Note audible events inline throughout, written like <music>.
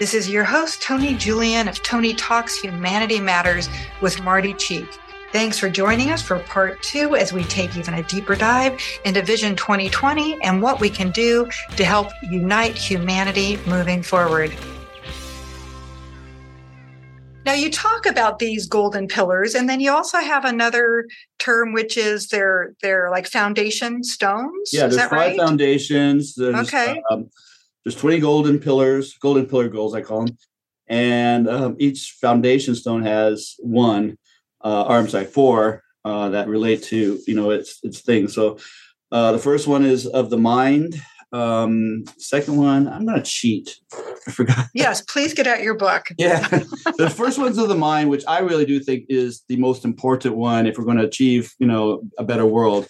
This is your host, Toni Julian of Toni Talks Humanity Matters with Marty Cheek. Thanks for joining us for part two as we take even a deeper dive into Vision 2020 and what we can do to help unite humanity moving forward. Now you talk about these golden pillars, and then you also have another term, which is they're they're like foundation stones. Yeah, is there's five right? foundations. There's, Okay. Um, there's 20 golden pillars, golden pillar goals, I call them. And um, each foundation stone has one, uh, or I'm sorry, four uh, that relate to, you know, its, its things. So uh, the first one is of the mind. Um, second one, I'm going to cheat. I forgot. <laughs> Yes, please get out your book. Yeah. <laughs> the first one's of the mind, which I really do think is the most important one if we're going to achieve, you know, a better world.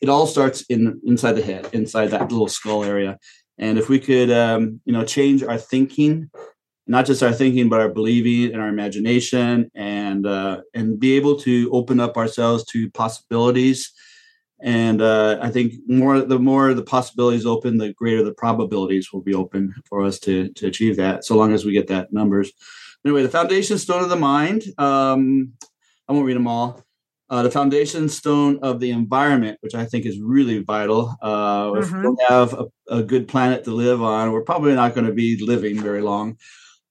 It all starts in inside the head, inside that little skull area. And if we could, um, you know, change our thinking, not just our thinking, but our believing and our imagination, and uh, and be able to open up ourselves to possibilities. And uh, I think more the more the possibilities open, the greater the probabilities will be open for us to to achieve that. So long as we get that numbers. Anyway, the foundation stone of the mind. Um, I won't read them all. Uh, the foundation stone of the environment, which I think is really vital. Uh, If we don't have a, a good planet to live on, we're probably not going to be living very long.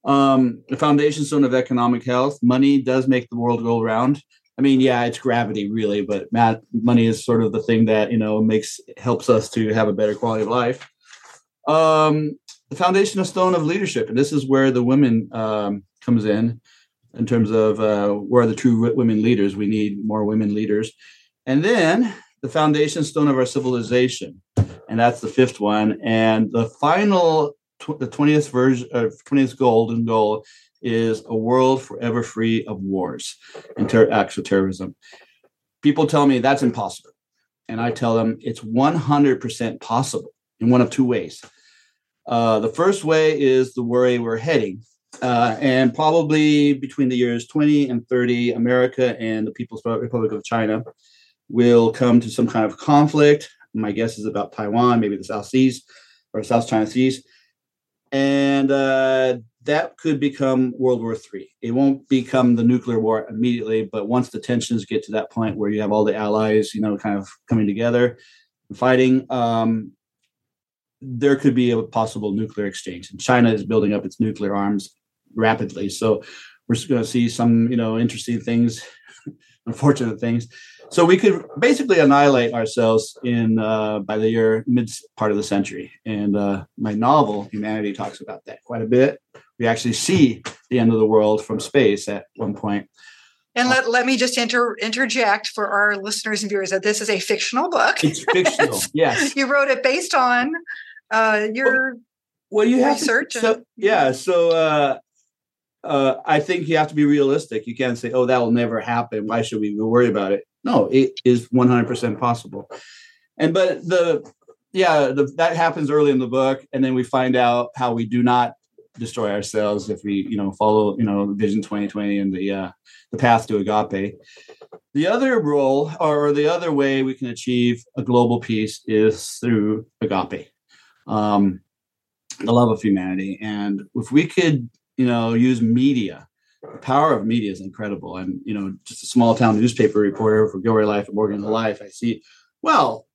Um, the foundation stone of economic health. Money does make the world go round. I mean, yeah, it's gravity really, but Matt, money is sort of the thing that you know makes helps us to have a better quality of life. Um, the foundation stone of leadership, and this is where the women um, comes in, in terms of uh, where are the true women leaders. We need more women leaders, and then the foundation stone of our civilization, and that's the fifth one. And the final, tw- the twentieth version, of twentieth golden goal is a world forever free of wars and ter- acts of terrorism. People tell me that's impossible. And I tell them it's 100% possible in one of two ways. Uh, the first way is the way we're heading. Uh, and probably between the years 20 and 30, America and the People's Republic of China will come to some kind of conflict. My guess is about Taiwan, maybe the South Seas or South China Seas. And uh, that could become World War III. It won't become the nuclear war immediately, but once the tensions get to that point where you have all the allies, you know, kind of coming together and fighting, um, there could be a possible nuclear exchange. And China is building up its nuclear arms rapidly, so we're going to see some, you know, interesting things, <laughs> unfortunate things. So we could basically annihilate ourselves in uh, by the year mid part of the century. And uh, my novel, Humanity, talks about that quite a bit. We actually see the end of the world from space at one point. And let, let me just inter, interject for our listeners and viewers that this is a fictional book. It's fictional, <laughs> yes. you wrote it based on uh, your Well, you have to- research so, and- yeah. So uh, uh, I think you have to be realistic. You can't say, "Oh, that will never happen. Why should we worry about it?" No, it is one hundred percent possible. And but the yeah, the, that happens early in the book, and then we find out how we do not destroy ourselves if we you know follow you know Vision twenty twenty and the uh, the path to agape. The other role or the other way we can achieve a global peace is through agape, um, the love of humanity. And if we could, you know, use media, the power of media is incredible. i'm you know, just a small town newspaper reporter for Gilroy Life and Morgan Hill Life, I see, well,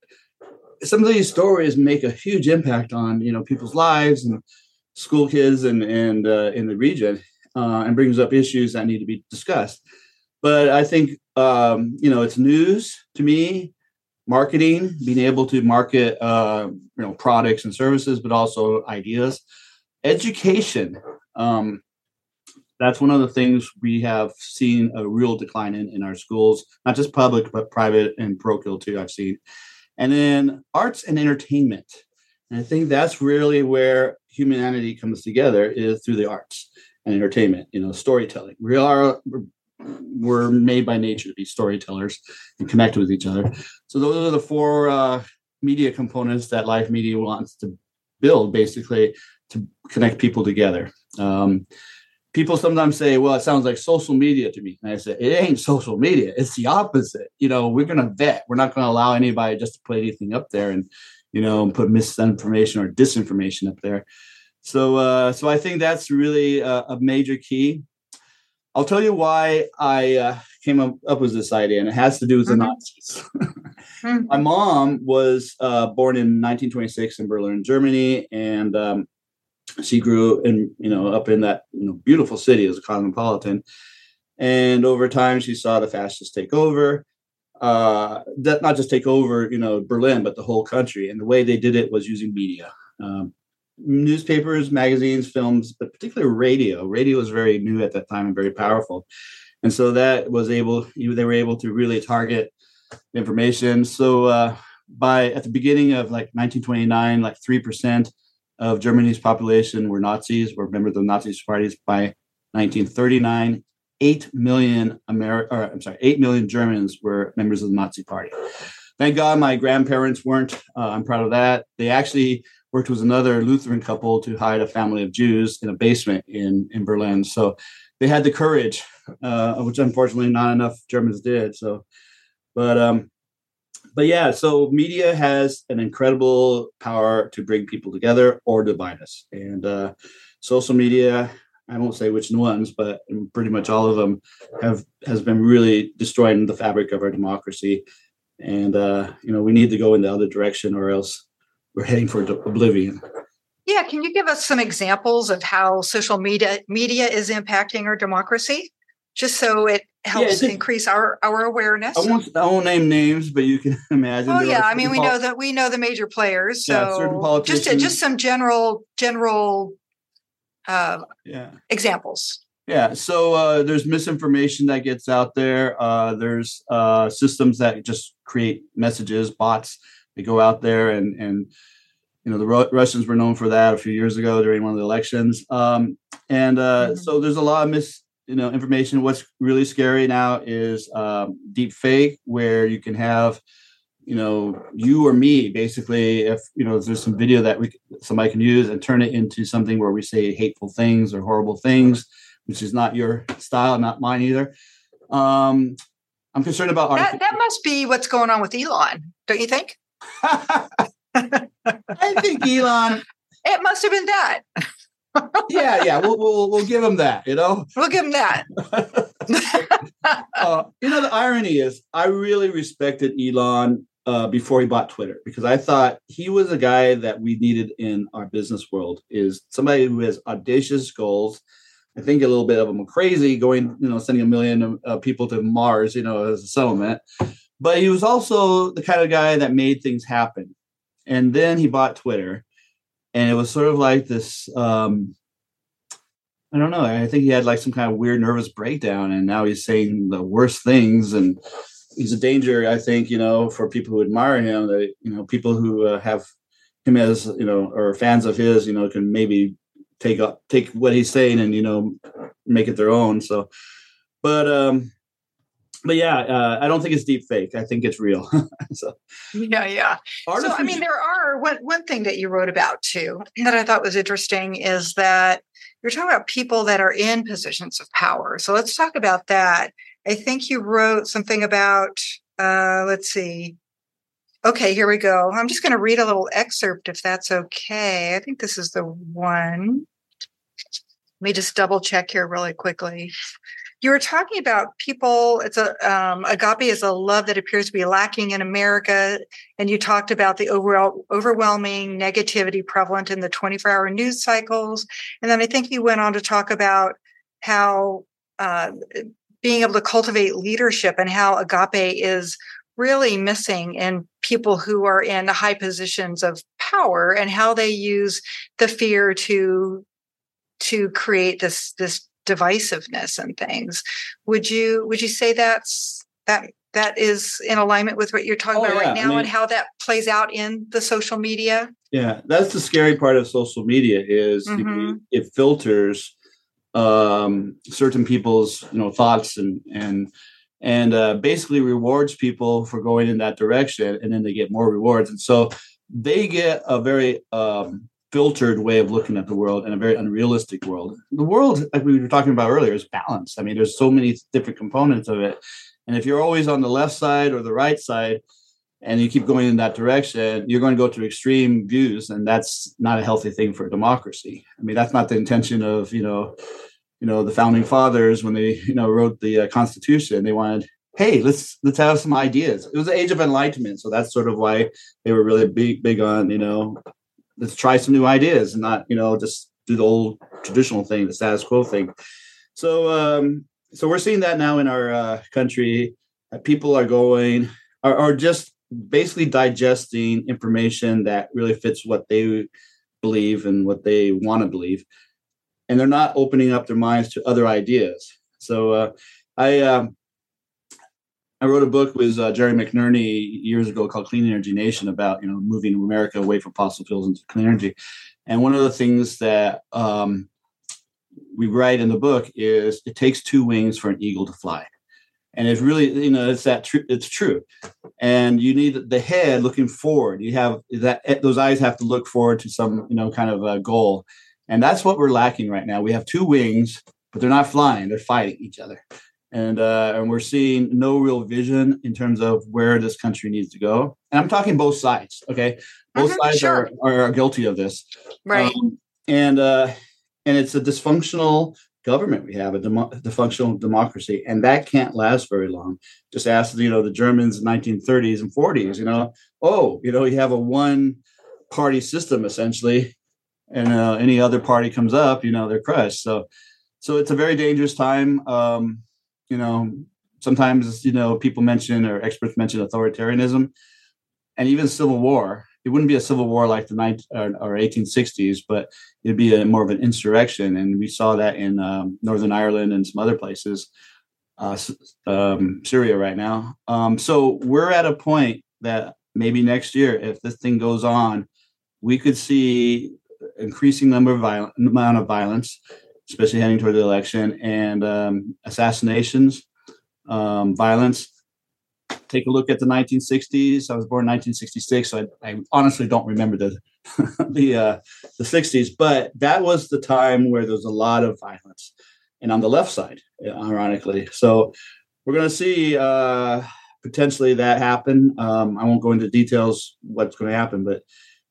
some of these stories make a huge impact on you know people's lives and school kids and and uh, in the region, uh, and brings up issues that need to be discussed. But I think um, you know it's news to me, marketing, being able to market uh, you know products and services, but also ideas, education. Um, that's one of the things we have seen a real decline in in our schools, not just public but private and parochial too. I've seen, and then arts and entertainment. And I think that's really where humanity comes together is through the arts and entertainment. You know, storytelling. We are we're, made by nature to be storytellers and connect with each other. So those are the four uh, media components that Life Media wants to build, basically to connect people together. Um, people sometimes say, well, it sounds like social media to me. And I say, it ain't social media. It's the opposite. You know, we're going to vet. We're not going to allow anybody just to put anything up there and, you know, put misinformation or disinformation up there. So, uh, so I think that's really a, a, major key. I'll tell you why I uh, came up, up, with this idea, and it has to do with mm-hmm. the Nazis. <laughs> mm-hmm. My mom was uh, born in 1926 in Berlin, Germany, and um, she grew in you know up in that you know beautiful city as a cosmopolitan. And over time, she saw the fascists take over. Uh, that not just take over, you know, Berlin, but the whole country. And the way they did it was using media. Um, newspapers, magazines, films, but particularly radio. Radio was very new at that time and very powerful, and so that was able. They were able to really target information. So uh, by at the beginning of like 1929, like three percent of Germany's population were Nazis, were members of the Nazi parties. By 1939, eight million Ameri- or, I'm sorry, eight million Germans were members of the Nazi Party. Thank God my grandparents weren't. Uh, I'm proud of that. They actually worked with another Lutheran couple to hide a family of Jews in a basement in, in Berlin. So they had the courage, uh, which unfortunately not enough Germans did. So, but um, but yeah, so media has an incredible power to bring people together or divide us. And uh, social media, I won't say which ones, but pretty much all of them have has been really destroying the fabric of our democracy. And uh, you know, we need to go in the other direction, or else we're heading for oblivion. Yeah, can you give us some examples of how social media media is impacting our democracy, just so it helps yeah, increase our our awareness? I won't, I won't name names, but you can <laughs> imagine. Oh yeah, I mean we know that we know the major players. So yeah, certain politicians. just just some general general uh, yeah. examples. Yeah, so uh, there's misinformation that gets out there. Uh, there's uh, systems that just create messages, bots they go out there and and you know the Ru- Russians were known for that a few years ago during one of the elections. Um, and uh, mm-hmm. so there's a lot of mis you know information. What's really scary now is um, deep fake, where you can have you know you or me basically if you know there's some video that we somebody can use and turn it into something where we say hateful things or horrible things which is not your style not mine either um i'm concerned about our that, that must be what's going on with elon don't you think <laughs> I think Elon. <laughs> It must have been that. Yeah, yeah, we'll, we'll we'll give him that. You know, <laughs> we'll give him that. uh, you know, the irony is, I really respected Elon uh, before he bought Twitter because I thought he was a guy that we needed in our business world. Is somebody who has audacious goals. I think a little bit of them crazy, going, you know, sending a million uh, people to Mars, you know, as a settlement but he was also the kind of guy that made things happen. And then he bought Twitter, and it was sort of like this. Um, I don't know. I think he had like some kind of weird nervous breakdown, and now he's saying the worst things, and he's a danger. I think you know for people who admire him, that you know people who uh, have him as you know or fans of his, you know, can maybe take up take what he's saying and you know make it their own. So, but um, but yeah, uh, I don't think it's deep fake. I think it's real. <laughs> so yeah, yeah. So I mean, there are one one thing that you wrote about too that I thought was interesting is that you're talking about people that are in positions of power. So let's talk about that. I think you wrote something about. Uh, let's see. Okay, here we go. I'm just going to read a little excerpt if that's okay. I think this is the one. Let me just double check here really quickly you were talking about people it's a um, agape is a love that appears to be lacking in america and you talked about the overall overwhelming negativity prevalent in the 24 hour news cycles and then i think you went on to talk about how uh, being able to cultivate leadership and how agape is really missing in people who are in high positions of power and how they use the fear to to create this this divisiveness and things. Would you would you say that's that that is in alignment with what you're talking oh, about yeah. right now I mean, and how that plays out in the social media? Yeah, that's the scary part of social media is mm-hmm. it, it filters um, certain people's you know thoughts and and and uh, basically rewards people for going in that direction, and then they get more rewards, and so they get a very um, filtered way of looking at the world and a very unrealistic world. The world, like we were talking about earlier, is balanced. I mean, there's so many different components of it. And if you're always on the left side or the right side, and you keep going in that direction, you're going to go to extreme views, and that's not a healthy thing for a democracy. I mean, that's not the intention of you know, you know, the founding fathers when they you know wrote the uh, Constitution. They wanted, hey, let's let's have some ideas. It was the age of enlightenment, so that's sort of why they were really big big on you know, let's try some new ideas and not you know just do the old traditional thing, the status quo thing. So um, so we're seeing that now in our uh, country. people are going are, are just basically digesting information that really fits what they believe and what they want to believe and they're not opening up their minds to other ideas so uh, i um, i wrote a book with uh, jerry mcnerney years ago called clean energy nation about you know moving america away from fossil fuels into clean energy. And one of the things that um, we write in the book is it takes two wings for an eagle to fly. And it's really you know it's that true it's true. And you need the head looking forward. You have that eh, those eyes have to look forward to some you know kind of a goal. And that's what we're lacking right now. We have two wings but they're not flying. They're fighting each other and uh, and we're seeing no real vision in terms of where this country needs to go and i'm talking both sides okay both mm-hmm, sides sure. are, are guilty of this right um, and uh and it's a dysfunctional government we have, a demo- functional democracy, and that can't last very long. Just ask, you know, the Germans in 1930s and 40s, you know, oh, you know, you have a one party system essentially, and uh, any other party comes up, you know, they're crushed. So, so it's a very dangerous time. Um, you know, sometimes, you know, people mention or experts mention authoritarianism and even civil war it wouldn't be a civil war like the 19, or, or 1860s, but it'd be a, more of an insurrection. And we saw that in um, Northern Ireland and some other places, uh, um, Syria right now. Um, so we're at a point that maybe next year, if this thing goes on, we could see increasing number of violent amount of violence, especially heading toward the election, and um, assassinations, um, violence take a look at the 1960s. I was born in 1966, so I, I honestly don't remember the <laughs> the uh, the 60s, but that was the time where there was a lot of violence, and on the left side, ironically. So we're going to see uh, potentially that happen. Um, I won't go into details what's going to happen, but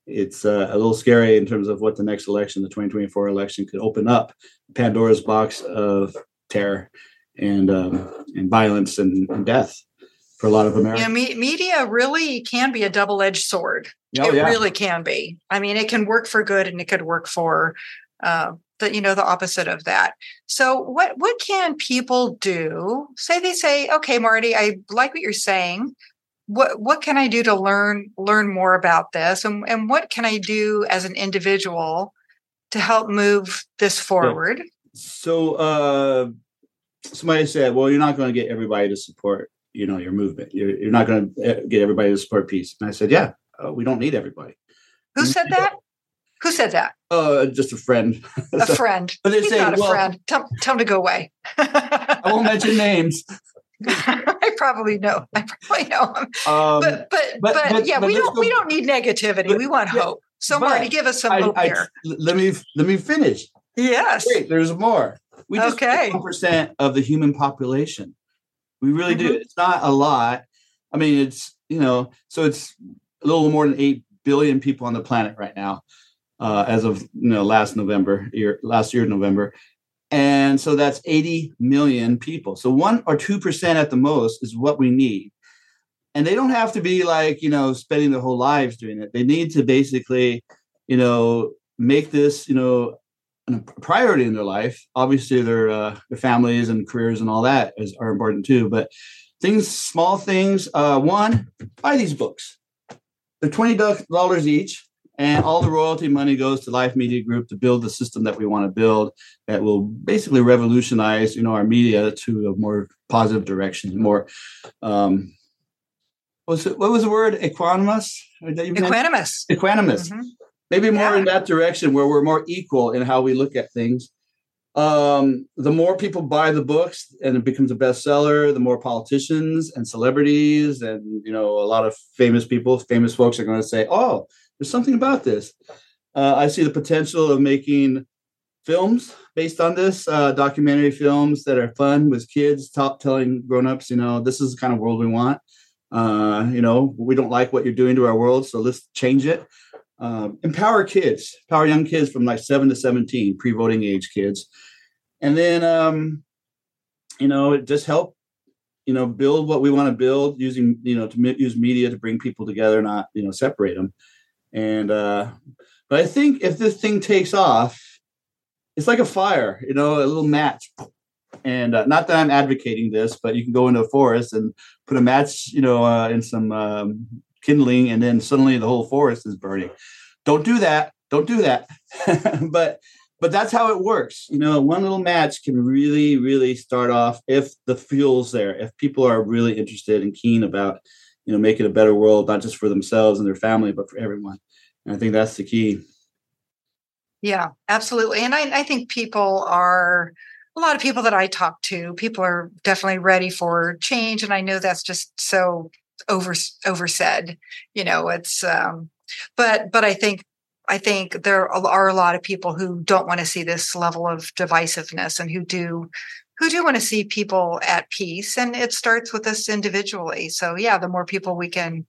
it's uh, a little scary in terms of what the next election, the 2024 election, could open up Pandora's box of terror and um, and violence and, and death for a lot of Americans. Yeah, me- media really can be a double edged sword. Oh, it yeah. really can be. I mean, it can work for good and it could work for uh, the you know the opposite of that. So, what what can people do? Say they say, okay, Marty, I like what you're saying. What what can I do to learn learn more about this, and and what can I do as an individual to help move this forward? So, uh, somebody said, well, you're not going to get everybody to support you know your movement. You're, you're not going to eh, get everybody to support peace. And I said, yeah, uh, we don't need everybody. Who said that? Who said that? Uh, just a friend. A <laughs> so, friend. But He's saying, not a well, friend. Tell, tell him to go away. I won't mention <laughs> names. <laughs> I probably know. I probably know him. Um, but, but, but, but, yeah, but we don't go, we don't need negativity. we want yeah, hope. So Marty, give us some I, hope I, here. Let me let me finish. Yes. Wait, there's more. We just okay. percent of the human population. We really mm-hmm. do. It's not a lot. I mean, it's you know, so it's a little more than eight billion people on the planet right now, uh, as of you know last November, year last year November, and so that's 80 million people. So one or two percent at the most is what we need, and they don't have to be like you know spending their whole lives doing it. They need to basically, you know, make this you know a priority in their life. Obviously, their uh, their families and careers and all that is are important too. But things, small things. Uh, one, buy these books. They're twenty dollars each, and all the royalty money goes to Life Media Group to build the system that we want to build that will basically revolutionize, you know, our media to a more positive direction, more. Um, was it, what was the word? Equanimous? Equanimous. Equanimous. Mm-hmm maybe more yeah. in that direction where we're more equal in how we look at things um, the more people buy the books and it becomes a bestseller the more politicians and celebrities and you know a lot of famous people famous folks are going to say oh there's something about this uh, i see the potential of making films based on this uh, documentary films that are fun with kids top telling grown-ups you know this is the kind of world we want Uh, you know, we don't like what you're doing to our world, so let's change it. Um, empower kids, empower young kids from like seven to 17, pre voting age kids. And then, um, you know, just help, you know, build what we want to build using, you know, to use media to bring people together, not, you know, separate them. And, uh, but I think if this thing takes off, it's like a fire, you know, a little match. And uh, not that I'm advocating this, but you can go into a forest and put a match, you know, uh, in some um, kindling, and then suddenly the whole forest is burning. Don't do that. Don't do that. <laughs> but but that's how it works. You know, one little match can really, really start off if the fuel's there, if people are really interested and keen about, you know, making a better world, not just for themselves and their family, but for everyone. And I think that's the key. Yeah, absolutely. And I, I think people are a lot of people that I talk to, people are definitely ready for change. And I know that's just so over oversaid. You know, it's um but but I think I think there are a lot of people who don't want to see this level of divisiveness and who do who do want to see people at peace and it starts with us individually. So yeah the more people we can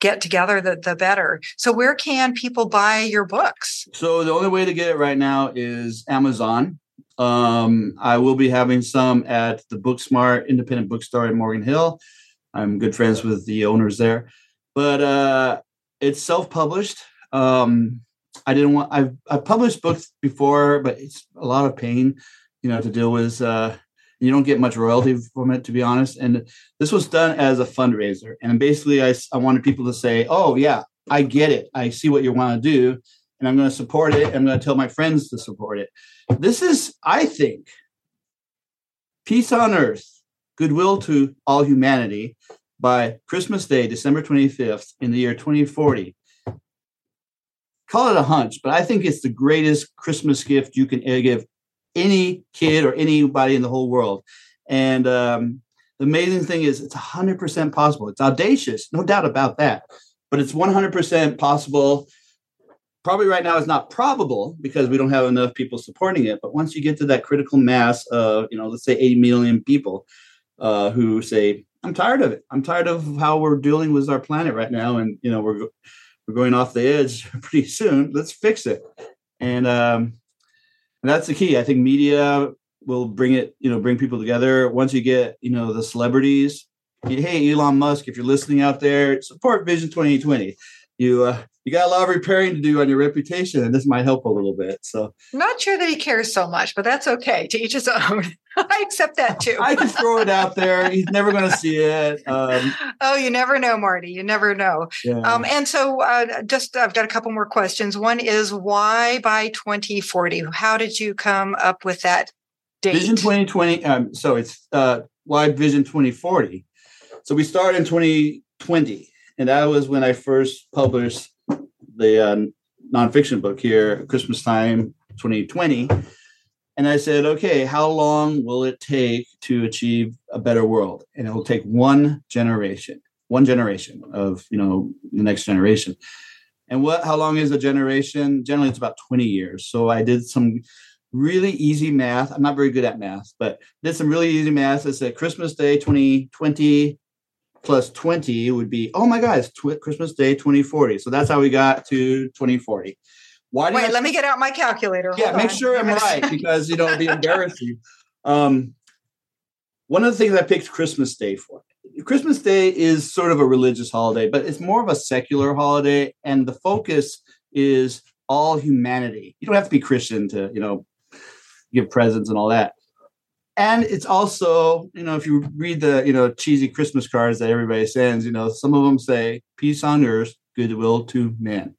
get together the, the better. So where can people buy your books? So the only way to get it right now is amazon. Um, i will be having some at the booksmart independent bookstore in morgan hill. I'm good friends with the owners there. But uh, it's self-published. Um, I didn't want. I've I've published books before, but it's a lot of pain, you know, to deal with. Uh, you don't get much royalty from it, to be honest. And this was done as a fundraiser, and basically, I I wanted people to say, "Oh yeah, I get it. I see what you want to do, and I'm going to support it. I'm going to tell my friends to support it." This is, I think, peace on earth, goodwill to all humanity by Christmas Day, December 25th, in the year 2040 call it a hunch, but I think it's the greatest Christmas gift you can uh, give any kid or anybody in the whole world. And um, the amazing thing is, it's 100% possible. It's audacious, no doubt about that, but it's 100% possible. Probably right now is not probable because we don't have enough people supporting it. But once you get to that critical mass of, you know, let's say 80 million people uh, who say, I'm tired of it. I'm tired of how we're dealing with our planet right now. And, you know, we're we're going off the edge <laughs> pretty soon. Let's fix it. And um, and that's the key. I think media will bring it, you know, bring people together. Once you get, you know, the celebrities, hey, Elon Musk, if you're listening out there, support Vision 2020. You uh, you got a lot of repairing to do on your reputation, and this might help a little bit. So, not sure that he cares so much, but that's okay. To each his own. <laughs> I accept that too. I can throw it out there. He's never going to see it. Um, oh, you never know, Marty. You never know. Yeah. Um, and so, uh, just I've got a couple more questions. One is why by 2040? How did you come up with that date? Vision 2020. Um, so it's uh, why Vision 2040. So we started in 2020, and that was when I first published the uh, nonfiction book here, Christmas time 2020 and I said, okay, how long will it take to achieve a better world? And it will take one generation, one generation of, you know, the next generation. And what, how long is a generation? Generally, it's about 20 years. So I did some really easy math. I'm not very good at math, but did some really easy math. I said Christmas Day 2020 plus 20 would be, oh my God, it's tw- Christmas Day 2040. So that's how we got to 2040. Why Wait, let me get out my calculator. Yeah, Hold make on. sure I'm right because you know it'd be <laughs> embarrassing. Um, one of the things I picked Christmas Day for. Christmas Day is sort of a religious holiday, but it's more of a secular holiday, and the focus is all humanity. You don't have to be Christian to, you know, give presents and all that. And it's also, you know, if you read the, you know, cheesy Christmas cards that everybody sends, you know, some of them say peace on earth, goodwill to men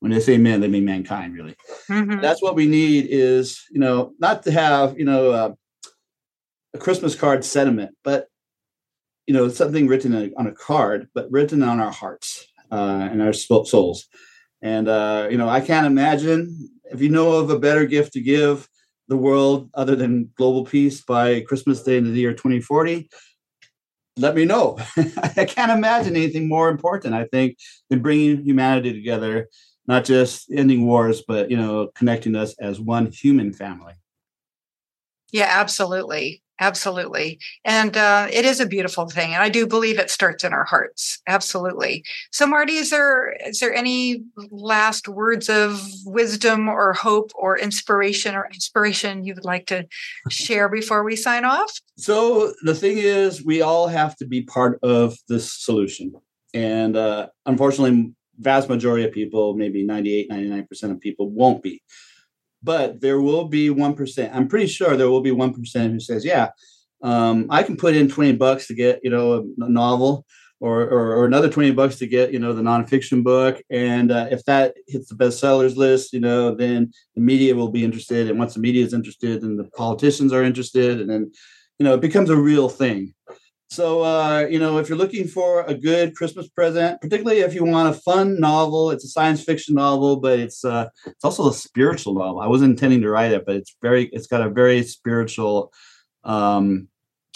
when they say men, they mean mankind, really. Mm-hmm. That's what we need is, you know, not to have, you know, uh, a Christmas card sentiment, but, you know, something written on a card, but written on our hearts uh, and our souls. And, uh, you know, I can't imagine if you know of a better gift to give the world other than global peace by Christmas Day in the year 2040, let me know. <laughs> I can't imagine anything more important, I think, than bringing humanity together not just ending wars, but you know, connecting us as one human family. Yeah, absolutely. Absolutely. And uh, it is a beautiful thing. And I do believe it starts in our hearts. Absolutely. So, Marty, is there is there any last words of wisdom or hope or inspiration or inspiration you would like to share before we sign off? So, the thing is, we all have to be part of this solution. And uh, unfortunately, vast majority of people, maybe 98, 99% of people won't be but there will be 1%. I'm pretty sure there will be 1% who says, yeah, um, I can put in 20 bucks to get, you know, a, novel or, or, or, another 20 bucks to get, you know, the nonfiction book. And uh, if that hits the bestsellers list, you know, then the media will be interested. And once the media is interested, then the politicians are interested. And then, you know, it becomes a real thing. So, uh, you know, if you're looking for a good Christmas present, particularly if you want a fun novel, it's a science fiction novel, but it's uh, it's also a spiritual novel. I wasn't intending to write it, but it's very it's got a very spiritual um,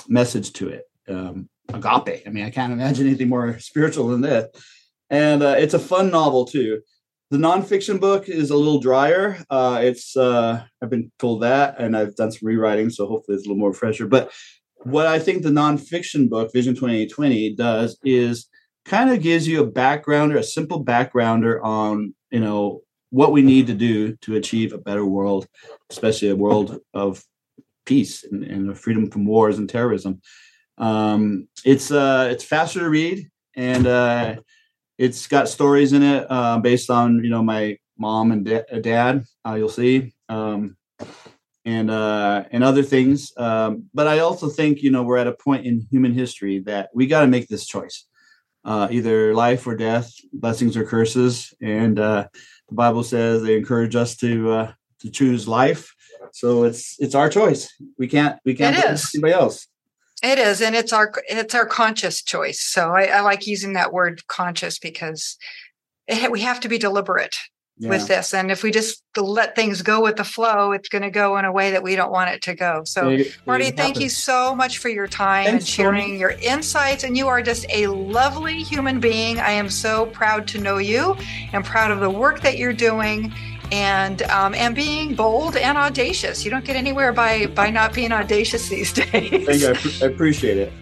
message to it. Um, agape. I mean, I can't imagine anything more spiritual than that. And uh, it's a fun novel too. The nonfiction book is a little drier. Uh, it's uh, I've been told that, and I've done some rewriting, so hopefully it's a little more fresher. But what I think the nonfiction book, Vision 2020, does is kind of gives you a backgrounder, a simple backgrounder on, you know, what we need to do to achieve a better world, especially a world of peace and, and freedom from wars and terrorism. Um, it's uh, it's faster to read, and uh, it's got stories in it uh, based on you know my mom and da- dad. Uh, you'll see. Um, and uh, and other things. Um, but I also think you know we're at a point in human history that we got to make this choice, uh, either life or death, blessings or curses. And uh, the Bible says they encourage us to uh, to choose life. So it's it's our choice. We can't we can't it is. anybody else. It is, and it's our it's our conscious choice. So I, I like using that word conscious because it, we have to be deliberate yeah. with this. And if we just let things go with the flow, it's going to go in a way that we don't want it to go. So, it, Marty, thank you so much for your time Thanks, and sharing Toni. your insights. And you are just a lovely human being. I am so proud to know you and proud of the work that you're doing. And um, and being bold and audacious. You don't get anywhere by by not being audacious these <laughs> days. Thank you. I, I appreciate it.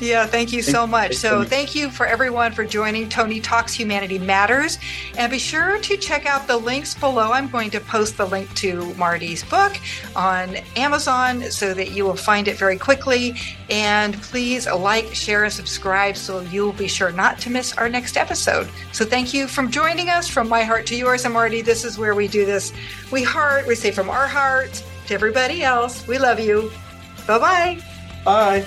Yeah, thank you so much. So, thank you for everyone for joining Toni Talks Humanity Matters. And be sure to check out the links below. I'm going to post the link to Marty's book on Amazon so that you will find it very quickly. And please like, share, and subscribe so you'll be sure not to miss our next episode. So, thank you for joining us from my heart to yours. And Marty, this is where we do this. We heart, we say from our heart to everybody else, we love you. Bye-bye. Bye.